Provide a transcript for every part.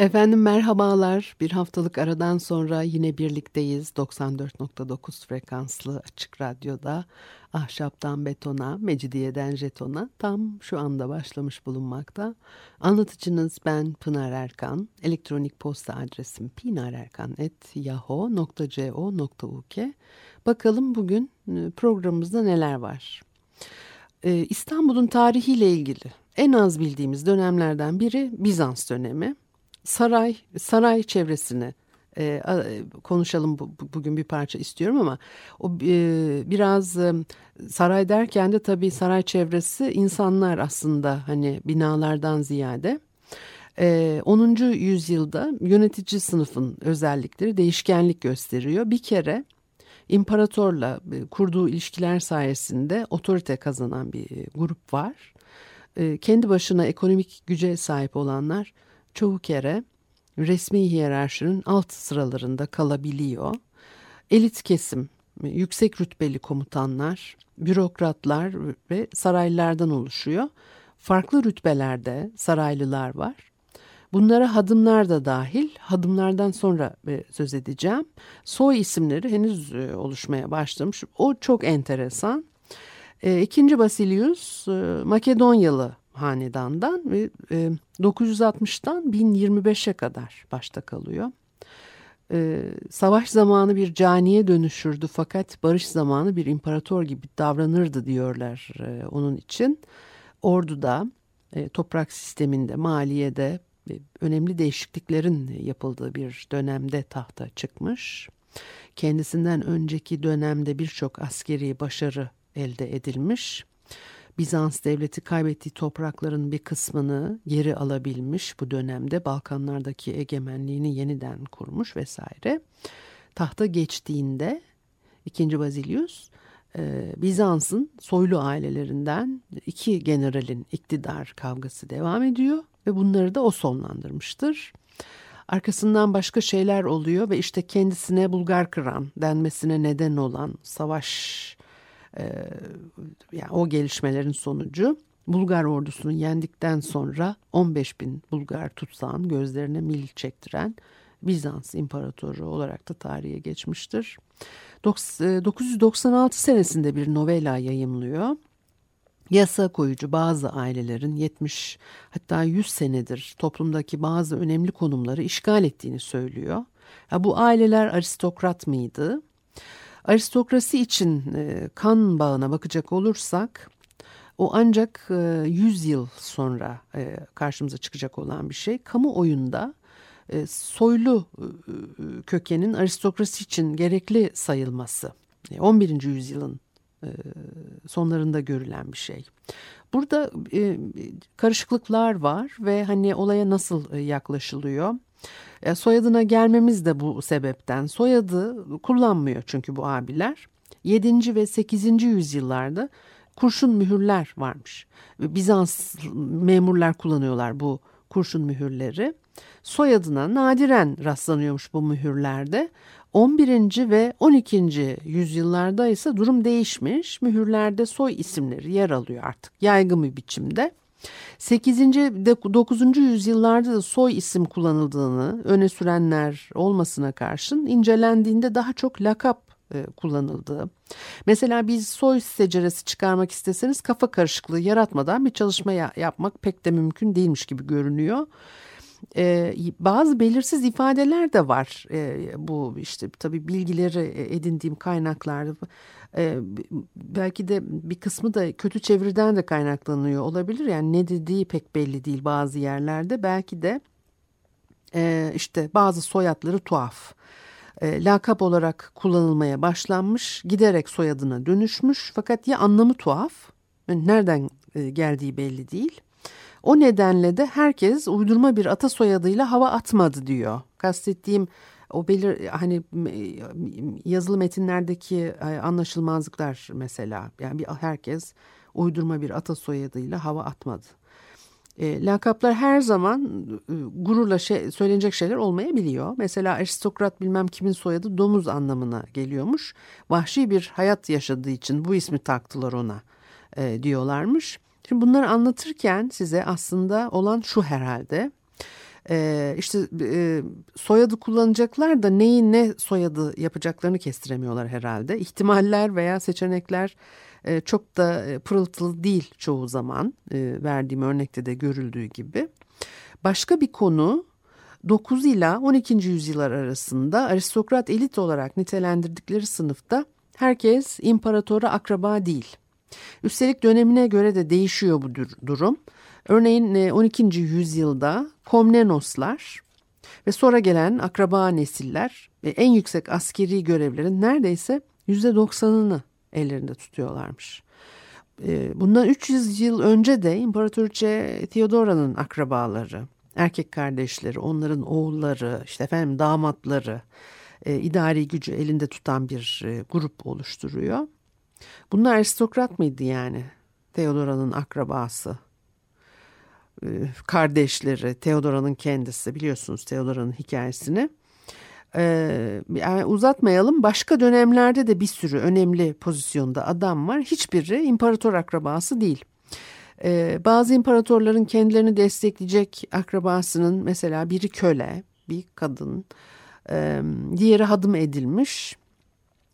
Efendim merhabalar. Bir haftalık aradan sonra yine birlikteyiz. 94.9 frekanslı açık radyoda ahşaptan betona, mecidiyeden jetona tam şu anda başlamış bulunmakta. Anlatıcınız ben Pınar Erkan. Elektronik posta adresim pinarerkan.yahoo.co.uk Bakalım bugün e, programımızda neler var. Ee, İstanbul'un tarihiyle ilgili en az bildiğimiz dönemlerden biri Bizans dönemi saray saray çevresini e, konuşalım bu, bugün bir parça istiyorum ama o e, biraz e, saray derken de tabii saray çevresi insanlar aslında hani binalardan ziyade. E, 10. yüzyılda yönetici sınıfın özellikleri değişkenlik gösteriyor. Bir kere imparatorla e, kurduğu ilişkiler sayesinde otorite kazanan bir e, grup var. E, kendi başına ekonomik güce sahip olanlar çoğu kere resmi hiyerarşinin alt sıralarında kalabiliyor. Elit kesim, yüksek rütbeli komutanlar, bürokratlar ve saraylardan oluşuyor. Farklı rütbelerde saraylılar var. Bunlara hadımlar da dahil. Hadımlardan sonra e, söz edeceğim. Soy isimleri henüz e, oluşmaya başlamış. O çok enteresan. E, ikinci Basilius Makedonyalı hanedandan ve e, 960'tan 1025'e kadar başta kalıyor. E, savaş zamanı bir caniye dönüşürdü fakat barış zamanı bir imparator gibi davranırdı diyorlar e, onun için. Orduda, e, toprak sisteminde, maliyede e, önemli değişikliklerin yapıldığı bir dönemde tahta çıkmış. Kendisinden önceki dönemde birçok askeri başarı elde edilmiş Bizans devleti kaybettiği toprakların bir kısmını geri alabilmiş bu dönemde Balkanlardaki egemenliğini yeniden kurmuş vesaire. Tahta geçtiğinde 2. Bazilius e, Bizans'ın soylu ailelerinden iki generalin iktidar kavgası devam ediyor ve bunları da o sonlandırmıştır. Arkasından başka şeyler oluyor ve işte kendisine Bulgar kıran denmesine neden olan savaş yani o gelişmelerin sonucu Bulgar ordusunu yendikten sonra 15 bin Bulgar tutsağın gözlerine mil çektiren Bizans imparatoru olarak da tarihe geçmiştir. 996 e, senesinde bir novela yayımlıyor. Yasa koyucu bazı ailelerin 70 hatta 100 senedir toplumdaki bazı önemli konumları işgal ettiğini söylüyor. Ya bu aileler aristokrat mıydı? Aristokrasi için e, kan bağına bakacak olursak o ancak e, 100 yıl sonra e, karşımıza çıkacak olan bir şey. Kamuoyunda e, soylu e, e kökenin aristokrasi için gerekli sayılması. 11. E, yüzyılın e, sonlarında görülen bir şey. Burada e, karışıklıklar var ve hani olaya nasıl e, yaklaşılıyor? E, soyadına gelmemiz de bu sebepten. Soyadı kullanmıyor çünkü bu abiler. 7. ve 8. yüzyıllarda kurşun mühürler varmış. Bizans memurlar kullanıyorlar bu kurşun mühürleri. Soyadına nadiren rastlanıyormuş bu mühürlerde. 11. ve 12. yüzyıllarda ise durum değişmiş. Mühürlerde soy isimleri yer alıyor artık yaygın bir biçimde. 8. ve 9. yüzyıllarda da soy isim kullanıldığını öne sürenler olmasına karşın incelendiğinde daha çok lakap e, kullanıldığı. Mesela biz soy seceresi çıkarmak isteseniz kafa karışıklığı yaratmadan bir çalışma ya yapmak pek de mümkün değilmiş gibi görünüyor. Ee, bazı belirsiz ifadeler de var. Ee, bu işte tabii bilgileri edindiğim kaynaklarda e, belki de bir kısmı da kötü çeviriden de kaynaklanıyor olabilir. Yani ne dediği pek belli değil bazı yerlerde. Belki de e, işte bazı soyadları tuhaf. E, lakap olarak kullanılmaya başlanmış, giderek soyadına dönüşmüş fakat ya anlamı tuhaf, nereden e, geldiği belli değil. O nedenle de herkes uydurma bir ata soyadıyla hava atmadı diyor. Kastettiğim o belir hani yazılı metinlerdeki e, anlaşılmazlıklar mesela yani bir herkes uydurma bir ata soyadıyla hava atmadı. E, lakaplar her zaman e, gururla şey, söylenecek şeyler olmayabiliyor. Mesela aristokrat bilmem kimin soyadı domuz anlamına geliyormuş. Vahşi bir hayat yaşadığı için bu ismi taktılar ona e, diyorlarmış. Şimdi bunları anlatırken size aslında olan şu herhalde. Ee, işte e, soyadı kullanacaklar da neyin ne soyadı yapacaklarını kestiremiyorlar herhalde. İhtimaller veya seçenekler e, çok da e, pırıltılı değil çoğu zaman e, verdiğim örnekte de görüldüğü gibi. Başka bir konu 9 ila 12. yüzyıllar arasında aristokrat elit olarak nitelendirdikleri sınıfta herkes imparatora akraba değil. Üstelik dönemine göre de değişiyor bu durum. Örneğin 12. E, yüzyılda Komnenoslar ve sonra gelen akraba nesiller ve en yüksek askeri görevlerin neredeyse %90'ını ellerinde tutuyorlarmış. E, bundan 300 yıl önce de İmparatoriçe Theodora'nın akrabaları, erkek kardeşleri, onların oğulları, işte efendim damatları e, idari gücü elinde tutan bir grup oluşturuyor. Bunlar aristokrat mıydı yani? Theodora'nın akrabası, e, kardeşleri, Theodora'nın kendisi biliyorsunuz Theodora'nın hikayesini. Ee, yani uzatmayalım başka dönemlerde de bir sürü önemli pozisyonda adam var. Hiçbiri imparator akrabası değil. Ee, bazı imparatorların kendilerini destekleyecek akrabasının mesela biri köle, bir kadın, e, diğeri hadım edilmiş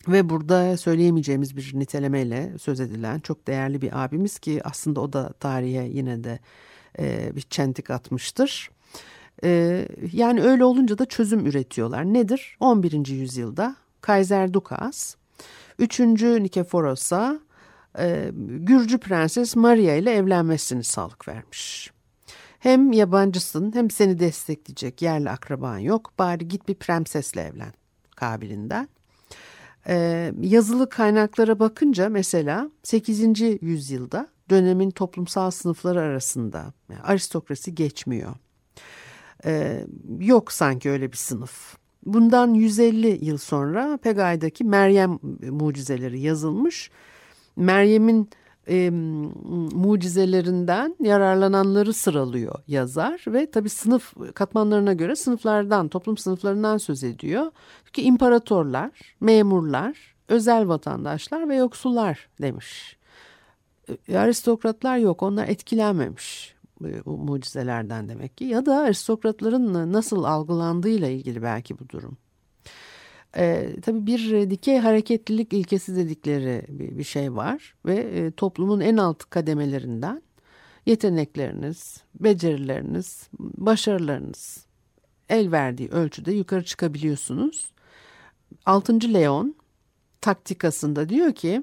ve burada söyleyemeyeceğimiz bir nitelemeyle söz edilen çok değerli bir abimiz ki aslında o da tarihe yine de e, bir çentik atmıştır. E, yani öyle olunca da çözüm üretiyorlar. Nedir? 11. yüzyılda Kaiser Dukas, 3. Nikeforos'a e, Gürcü Prenses Maria ile evlenmesini sağlık vermiş. Hem yabancısın hem seni destekleyecek yerli akraban yok. Bari git bir prensesle evlen kabilinden. Ee, yazılı kaynaklara bakınca mesela 8. yüzyılda dönemin toplumsal sınıfları arasında yani aristokrasi geçmiyor. Ee, yok sanki öyle bir sınıf. Bundan 150 yıl sonra Pegay'daki Meryem mucizeleri yazılmış. Meryem'in e, mucizelerinden yararlananları sıralıyor yazar ve tabi sınıf katmanlarına göre sınıflardan, toplum sınıflarından söz ediyor. Çünkü imparatorlar, memurlar, özel vatandaşlar ve yoksullar demiş. E, aristokratlar yok, onlar etkilenmemiş bu mucizelerden demek ki. Ya da aristokratların nasıl algılandığıyla ilgili belki bu durum. E, tabii bir dikey hareketlilik ilkesi dedikleri bir, bir şey var ve e, toplumun en alt kademelerinden yetenekleriniz, becerileriniz, başarılarınız el verdiği ölçüde yukarı çıkabiliyorsunuz. 6. Leon taktikasında diyor ki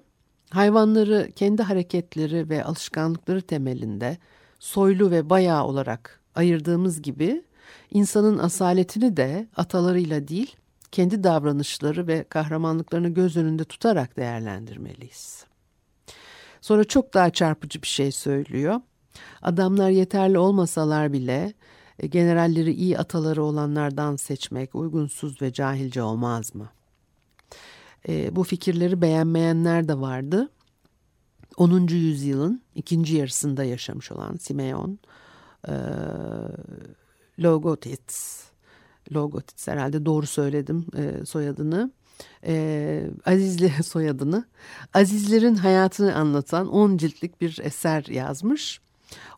hayvanları kendi hareketleri ve alışkanlıkları temelinde soylu ve bayağı olarak ayırdığımız gibi insanın asaletini de atalarıyla değil kendi davranışları ve kahramanlıklarını göz önünde tutarak değerlendirmeliyiz. Sonra çok daha çarpıcı bir şey söylüyor. Adamlar yeterli olmasalar bile e, generalleri iyi ataları olanlardan seçmek uygunsuz ve cahilce olmaz mı? E, bu fikirleri beğenmeyenler de vardı. 10. yüzyılın ikinci yarısında yaşamış olan Simeon e, Logotitz Logotitz herhalde doğru söyledim e, soyadını. E, Azizli soyadını. Azizlerin hayatını anlatan 10 ciltlik bir eser yazmış.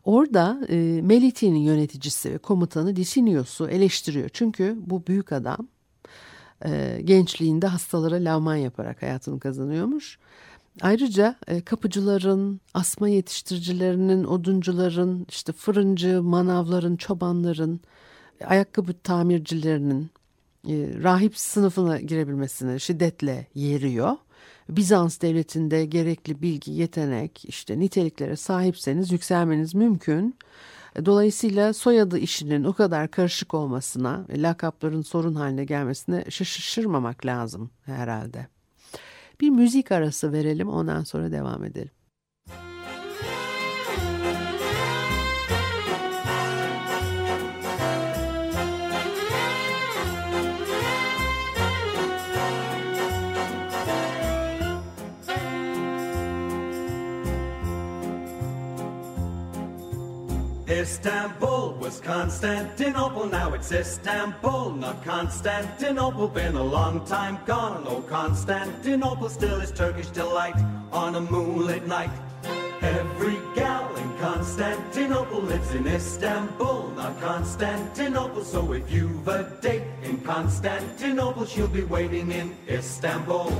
Orada e, Meliti'nin yöneticisi ve komutanı Disinius'u eleştiriyor. Çünkü bu büyük adam e, gençliğinde hastalara lavman yaparak hayatını kazanıyormuş. Ayrıca e, kapıcıların, asma yetiştiricilerinin, oduncuların, işte fırıncı, manavların, çobanların, ayakkabı tamircilerinin e, rahip sınıfına girebilmesini şiddetle yeriyor. Bizans devletinde gerekli bilgi, yetenek, işte niteliklere sahipseniz yükselmeniz mümkün. Dolayısıyla soyadı işinin o kadar karışık olmasına, lakapların sorun haline gelmesine şaşırmamak lazım herhalde. Bir müzik arası verelim ondan sonra devam edelim. Istanbul was Constantinople, now it's Istanbul, not Constantinople. Been a long time gone, oh Constantinople still is Turkish delight on a moonlit night. Every gal in Constantinople lives in Istanbul, not Constantinople. So if you've a date in Constantinople, she'll be waiting in Istanbul.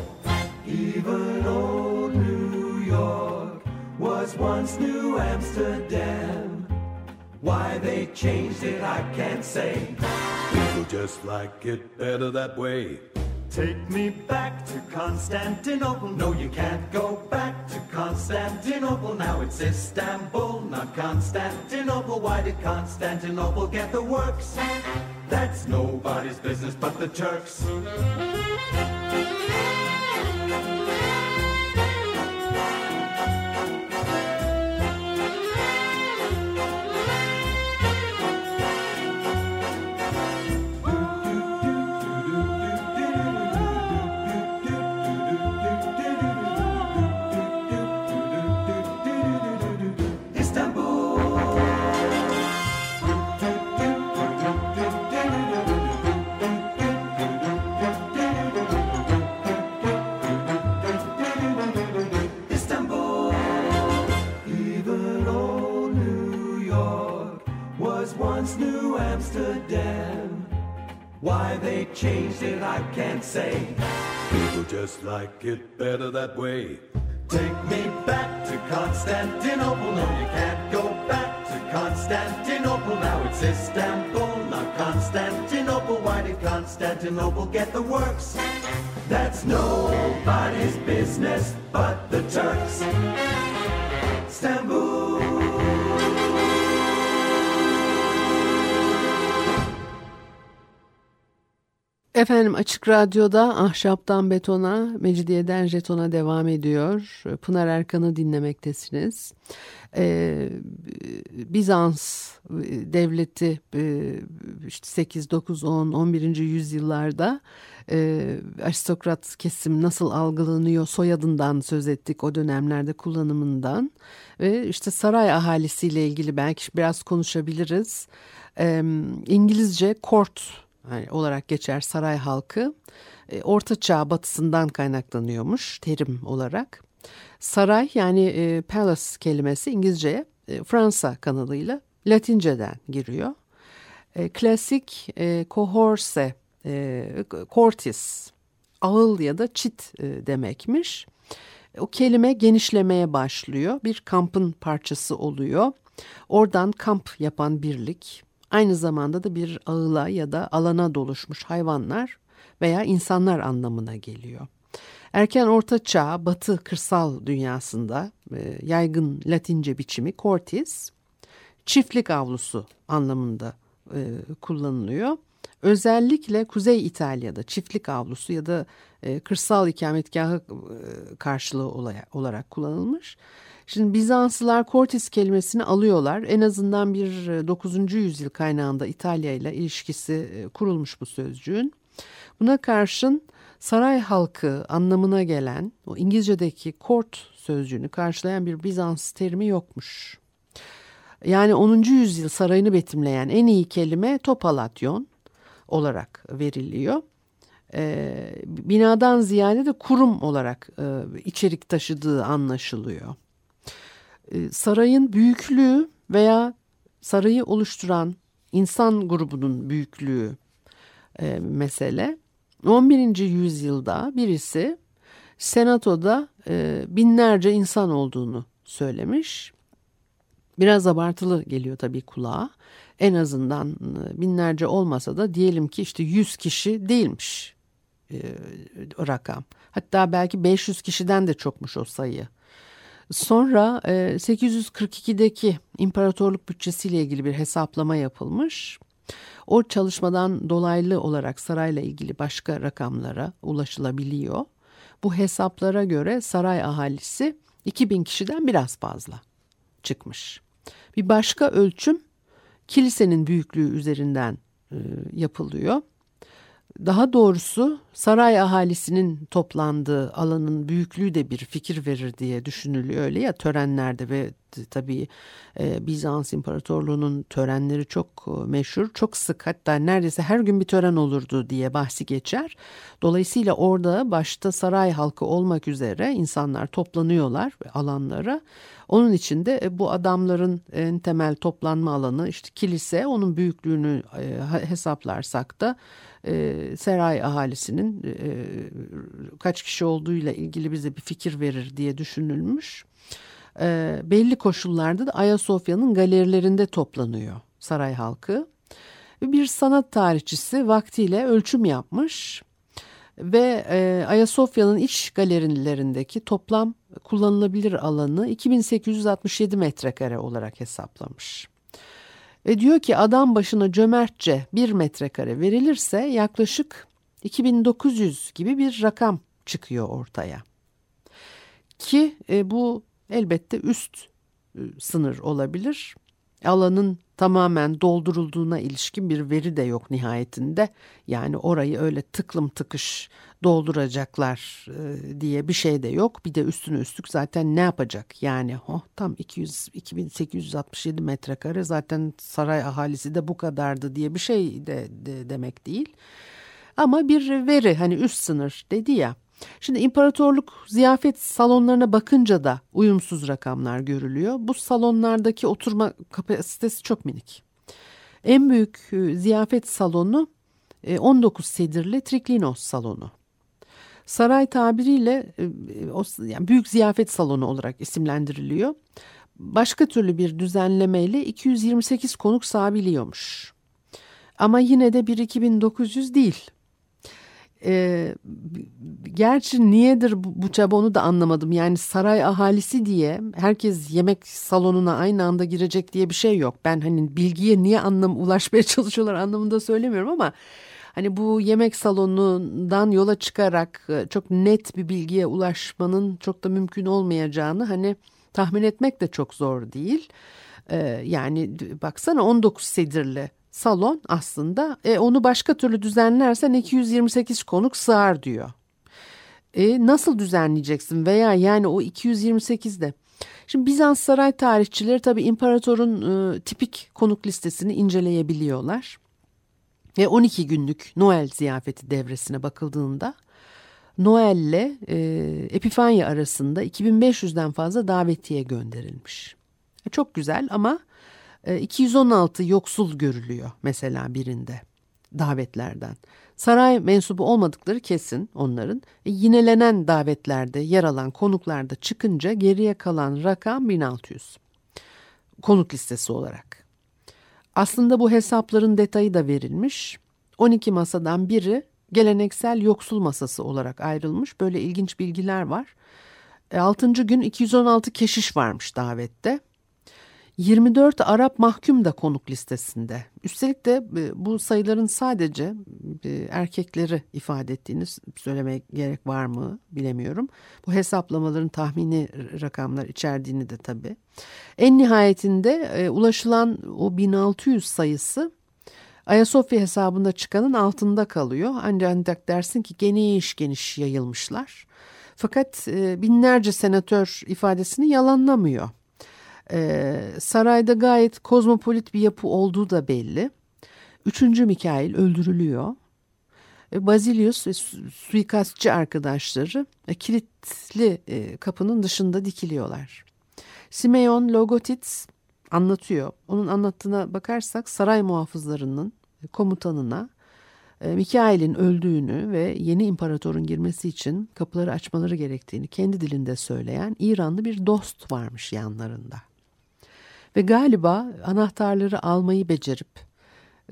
Even old New York was once New Amsterdam. Why they changed it, I can't say. People just like it better that way. Take me back to Constantinople. No, you can't go back to Constantinople. Now it's Istanbul, not Constantinople. Why did Constantinople get the works? That's nobody's business but the Turks. They changed it, I can't say. People just like it better that way. Take me back to Constantinople. No, you can't go back to Constantinople. Now it's Istanbul, not Constantinople. Why did Constantinople get the works? That's nobody's business but the Turks. Istanbul. Efendim Açık Radyo'da Ahşaptan Betona, Mecidiyeden Jeton'a devam ediyor. Pınar Erkan'ı dinlemektesiniz. Ee, Bizans devleti işte 8, 9, 10, 11. yüzyıllarda e, aristokrat kesim nasıl algılanıyor soyadından söz ettik o dönemlerde kullanımından. Ve işte saray ahalisiyle ilgili belki biraz konuşabiliriz. Ee, İngilizce court olarak geçer saray halkı. E, Orta Çağ batısından kaynaklanıyormuş terim olarak. Saray yani e, palace kelimesi İngilizceye e, Fransa kanalıyla Latinceden giriyor. klasik e, cohorse, cortis, ağıl ya da çit demekmiş. O kelime genişlemeye başlıyor. Bir kampın parçası oluyor. Oradan kamp yapan birlik, aynı zamanda da bir ağıla ya da alana doluşmuş hayvanlar veya insanlar anlamına geliyor. Erken Orta Çağ Batı kırsal dünyasında e, yaygın Latince biçimi cortis, çiftlik avlusu anlamında e, kullanılıyor. Özellikle Kuzey İtalya'da çiftlik avlusu ya da e, kırsal ikametgahı karşılığı olarak kullanılmış. Şimdi Bizanslılar Cortis kelimesini alıyorlar. En azından bir 9. E, yüzyıl kaynağında İtalya ile ilişkisi e, kurulmuş bu sözcüğün. Buna karşın saray halkı anlamına gelen o İngilizce'deki court sözcüğünü karşılayan bir Bizans terimi yokmuş. Yani 10. yüzyıl sarayını betimleyen en iyi kelime topalatyon olarak veriliyor. Ee, binadan ziyade de kurum olarak e, içerik taşıdığı anlaşılıyor. E, sarayın büyüklüğü veya sarayı oluşturan insan grubunun büyüklüğü e, mesele. 11. yüzyılda birisi senatoda e, binlerce insan olduğunu söylemiş. Biraz abartılı geliyor tabii kulağa. En azından e, binlerce olmasa da diyelim ki işte 100 kişi değilmiş e, rakam. Hatta belki 500 kişiden de çokmuş o sayı. Sonra 842'deki e, imparatorluk bütçesiyle ilgili bir hesaplama yapılmış. O çalışmadan dolaylı olarak sarayla ilgili başka rakamlara ulaşılabiliyor. Bu hesaplara göre saray ahalisi 2000 kişiden biraz fazla çıkmış. Bir başka ölçüm kilisenin büyüklüğü üzerinden e, yapılıyor. Daha doğrusu saray ahalisinin toplandığı alanın büyüklüğü de bir fikir verir diye düşünülüyor öyle ya törenlerde ve tabii e, Bizans İmparatorluğu'nun törenleri çok e, meşhur, çok sık hatta neredeyse her gün bir tören olurdu diye bahsi geçer. Dolayısıyla orada başta saray halkı olmak üzere insanlar toplanıyorlar alanlara. Onun için de e, bu adamların en temel toplanma alanı işte kilise onun büyüklüğünü hesaplarsak da e, saray ahalisinin e, kaç kişi olduğuyla ilgili bize bir fikir verir diye düşünülmüş. E, belli koşullarda da Ayasofya'nın galerilerinde toplanıyor saray halkı. Bir sanat tarihçisi vaktiyle ölçüm yapmış ve e, Ayasofya'nın iç galerilerindeki toplam kullanılabilir alanı 2867 metrekare olarak hesaplamış. Ve diyor ki adam başına cömertçe bir metrekare verilirse yaklaşık 2900 gibi bir rakam çıkıyor ortaya. Ki e, bu elbette üst e, sınır olabilir. Alanın tamamen doldurulduğuna ilişkin bir veri de yok nihayetinde. Yani orayı öyle tıklım tıkış dolduracaklar e, diye bir şey de yok. Bir de üstüne üstlük zaten ne yapacak? Yani oh, tam 200 2867 metrekare zaten saray ahalisi de bu kadardı diye bir şey de, de demek değil. Ama bir veri hani üst sınır dedi ya. Şimdi imparatorluk ziyafet salonlarına bakınca da uyumsuz rakamlar görülüyor. Bu salonlardaki oturma kapasitesi çok minik. En büyük e, ziyafet salonu 19 e, sedirli Triklinos salonu. Saray tabiriyle e, o yani büyük ziyafet salonu olarak isimlendiriliyor. Başka türlü bir düzenlemeyle 228 konuk sığabiliyormuş. Ama yine de bir 2900 değil. E, gerçi niyedir bu, bu çaba onu da anlamadım. Yani saray ahalisi diye herkes yemek salonuna aynı anda girecek diye bir şey yok. Ben hani bilgiye niye anlam ulaşmaya çalışıyorlar anlamında söylemiyorum ama hani bu yemek salonundan yola çıkarak e, çok net bir bilgiye ulaşmanın çok da mümkün olmayacağını hani tahmin etmek de çok zor değil. Ee, yani baksana 19 sedirli salon aslında e, onu başka türlü düzenlersen 228 konuk sığar diyor. E, nasıl düzenleyeceksin veya yani o 228'de. Şimdi Bizans saray tarihçileri tabi imparatorun e, tipik konuk listesini inceleyebiliyorlar. Ve 12 günlük Noel ziyafeti devresine bakıldığında Noel ile e, Epifanya arasında 2500'den fazla davetiye gönderilmiş. E, çok güzel ama 216 e, yoksul görülüyor mesela birinde davetlerden. Saray mensubu olmadıkları kesin onların. E, yinelenen davetlerde yer alan konuklarda çıkınca geriye kalan rakam 1600. Konuk listesi olarak. Aslında bu hesapların detayı da verilmiş. 12 masadan biri geleneksel yoksul masası olarak ayrılmış. Böyle ilginç bilgiler var. 6. E, gün 216 keşiş varmış davette. 24 Arap mahkum da konuk listesinde. Üstelik de e, bu sayıların sadece e, erkekleri ifade ettiğini söylemeye gerek var mı bilemiyorum. Bu hesaplamaların tahmini rakamlar içerdiğini de tabii. En nihayetinde e, ulaşılan o 1600 sayısı Ayasofya hesabında çıkanın altında kalıyor. Ancak dersin ki geniş geniş yayılmışlar. Fakat binlerce senatör ifadesini yalanlamıyor. Ee, sarayda gayet kozmopolit bir yapı olduğu da belli. Üçüncü Mikail öldürülüyor. E, Bazilius ve suikastçı arkadaşları e, kilitli e, kapının dışında dikiliyorlar. Simeon Logotitz anlatıyor. Onun anlattığına bakarsak saray muhafızlarının komutanına Mikail'in öldüğünü ve yeni imparatorun girmesi için kapıları açmaları gerektiğini kendi dilinde söyleyen İranlı bir dost varmış yanlarında. Ve galiba anahtarları almayı becerip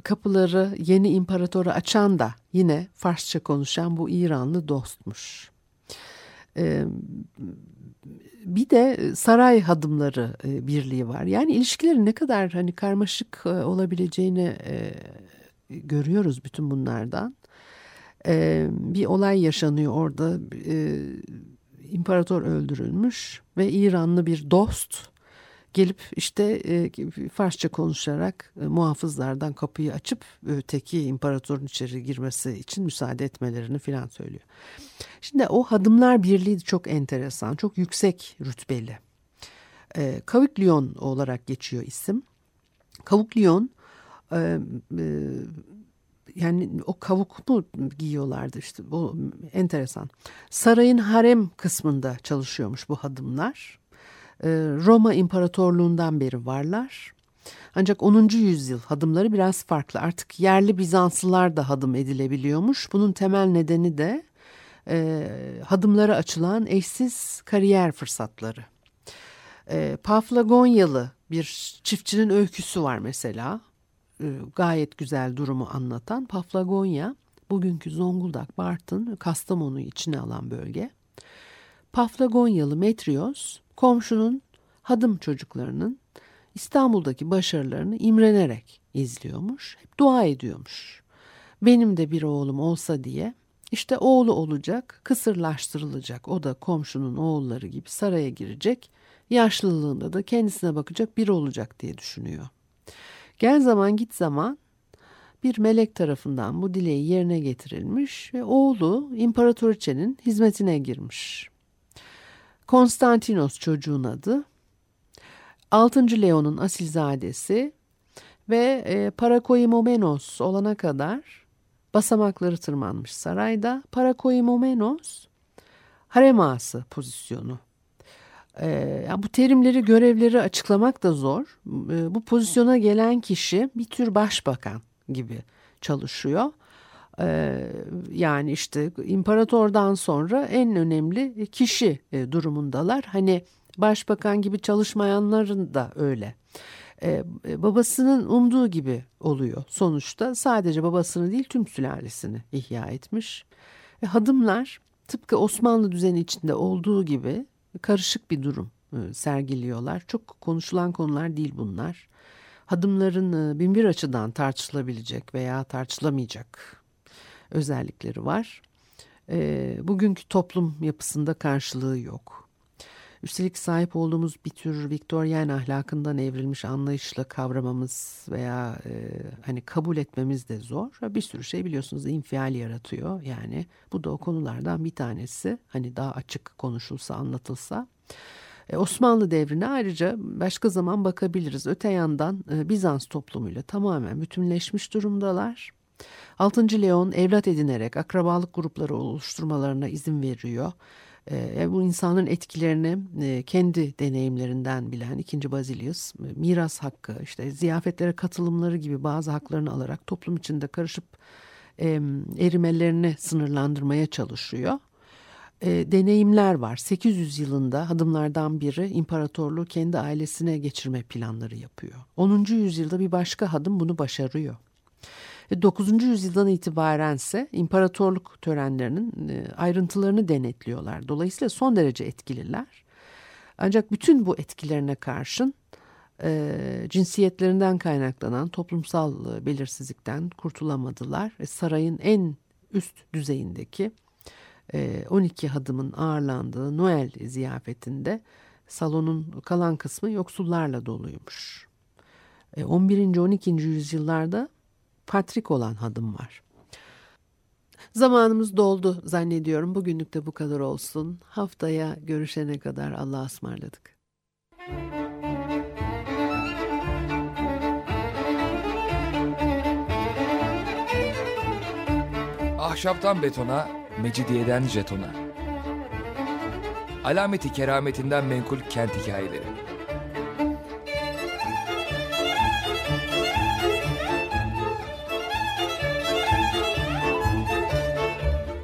kapıları yeni imparatora açan da yine Farsça konuşan bu İranlı dostmuş. Ee, bir de saray hadımları birliği var. Yani ilişkilerin ne kadar hani karmaşık olabileceğini görüyoruz bütün bunlardan. Bir olay yaşanıyor orada. İmparator öldürülmüş ve İranlı bir dost gelip işte e, Farsça konuşarak e, muhafızlardan kapıyı açıp öteki imparatorun içeri girmesi için müsaade etmelerini filan söylüyor. Şimdi o Hadımlar Birliği çok enteresan, çok yüksek rütbeli. E, Kavuklion olarak geçiyor isim. Kavuklion e, e, yani o kavuk mu giyiyorlardı işte bu enteresan. Sarayın harem kısmında çalışıyormuş bu hadımlar. E, Roma İmparatorluğundan beri varlar. Ancak 10. yüzyıl hadımları biraz farklı. Artık yerli Bizanslılar da hadım edilebiliyormuş. Bunun temel nedeni de e, hadımlara açılan eşsiz kariyer fırsatları. E, Paflagonyalı bir çiftçinin öyküsü var mesela. E, gayet güzel durumu anlatan. Paflagonya bugünkü Zonguldak, Bartın, Kastamonu'yu içine alan bölge. Paflagonyalı Metrios komşunun hadım çocuklarının İstanbul'daki başarılarını imrenerek izliyormuş. Hep dua ediyormuş. Benim de bir oğlum olsa diye işte oğlu olacak, kısırlaştırılacak. O da komşunun oğulları gibi saraya girecek. Yaşlılığında da kendisine bakacak biri olacak diye düşünüyor. Gel zaman git zaman bir melek tarafından bu dileği yerine getirilmiş ve oğlu imparatoriçenin hizmetine girmiş. Konstantinos çocuğun adı. 6. Leon'un asilzadesi ve e, Parakoimomenos olana kadar basamakları tırmanmış sarayda. Parakoimomenos harem ağası pozisyonu. E, bu terimleri, görevleri açıklamak da zor. E, bu pozisyona gelen kişi bir tür başbakan gibi çalışıyor. E, yani işte imparatordan sonra en önemli kişi e, durumundalar. Hani başbakan gibi çalışmayanların da öyle. Ee, babasının umduğu gibi oluyor sonuçta. Sadece babasını değil tüm sülalesini ihya etmiş. E, hadımlar tıpkı Osmanlı düzeni içinde olduğu gibi karışık bir durum e, sergiliyorlar. Çok konuşulan konular değil bunlar. Hadımların e, binbir açıdan tartışılabilecek veya tartışılamayacak özellikleri var. E, bugünkü toplum yapısında karşılığı yok. Üstelik sahip olduğumuz bir tür Viktoryen ahlakından evrilmiş anlayışla kavramamız veya e, hani kabul etmemiz de zor. Bir sürü şey biliyorsunuz infial yaratıyor. Yani bu da o konulardan bir tanesi. Hani daha açık konuşulsa, anlatılsa. E, Osmanlı devrine ayrıca başka zaman bakabiliriz. Öte yandan e, Bizans toplumuyla tamamen bütünleşmiş durumdalar. 6. Leon evlat edinerek akrabalık grupları oluşturmalarına izin veriyor. E, bu insanın etkilerini e, kendi deneyimlerinden bilen ikinci Bazilius e, miras hakkı işte ziyafetlere katılımları gibi bazı haklarını alarak toplum içinde karışıp e, erimelerini sınırlandırmaya çalışıyor. E, deneyimler var. 800 yılında hadımlardan biri imparatorluğu kendi ailesine geçirme planları yapıyor. 10. yüzyılda bir başka hadım bunu başarıyor. 9. yüzyıldan itibarense imparatorluk törenlerinin e, ayrıntılarını denetliyorlar. Dolayısıyla son derece etkililer. Ancak bütün bu etkilerine karşın e, cinsiyetlerinden kaynaklanan toplumsal e, belirsizlikten kurtulamadılar. Sarayın en üst düzeyindeki e, 12 hadımın ağırlandığı Noel ziyafetinde salonun kalan kısmı yoksullarla doluymuş. 11. 12. yüzyıllarda Patrik olan hadım var. Zamanımız doldu zannediyorum. Bugünlük de bu kadar olsun. Haftaya görüşene kadar Allah'a ısmarladık. Ahşaptan betona, mecidiyeden jetona. Alameti kerametinden menkul kent hikayeleri.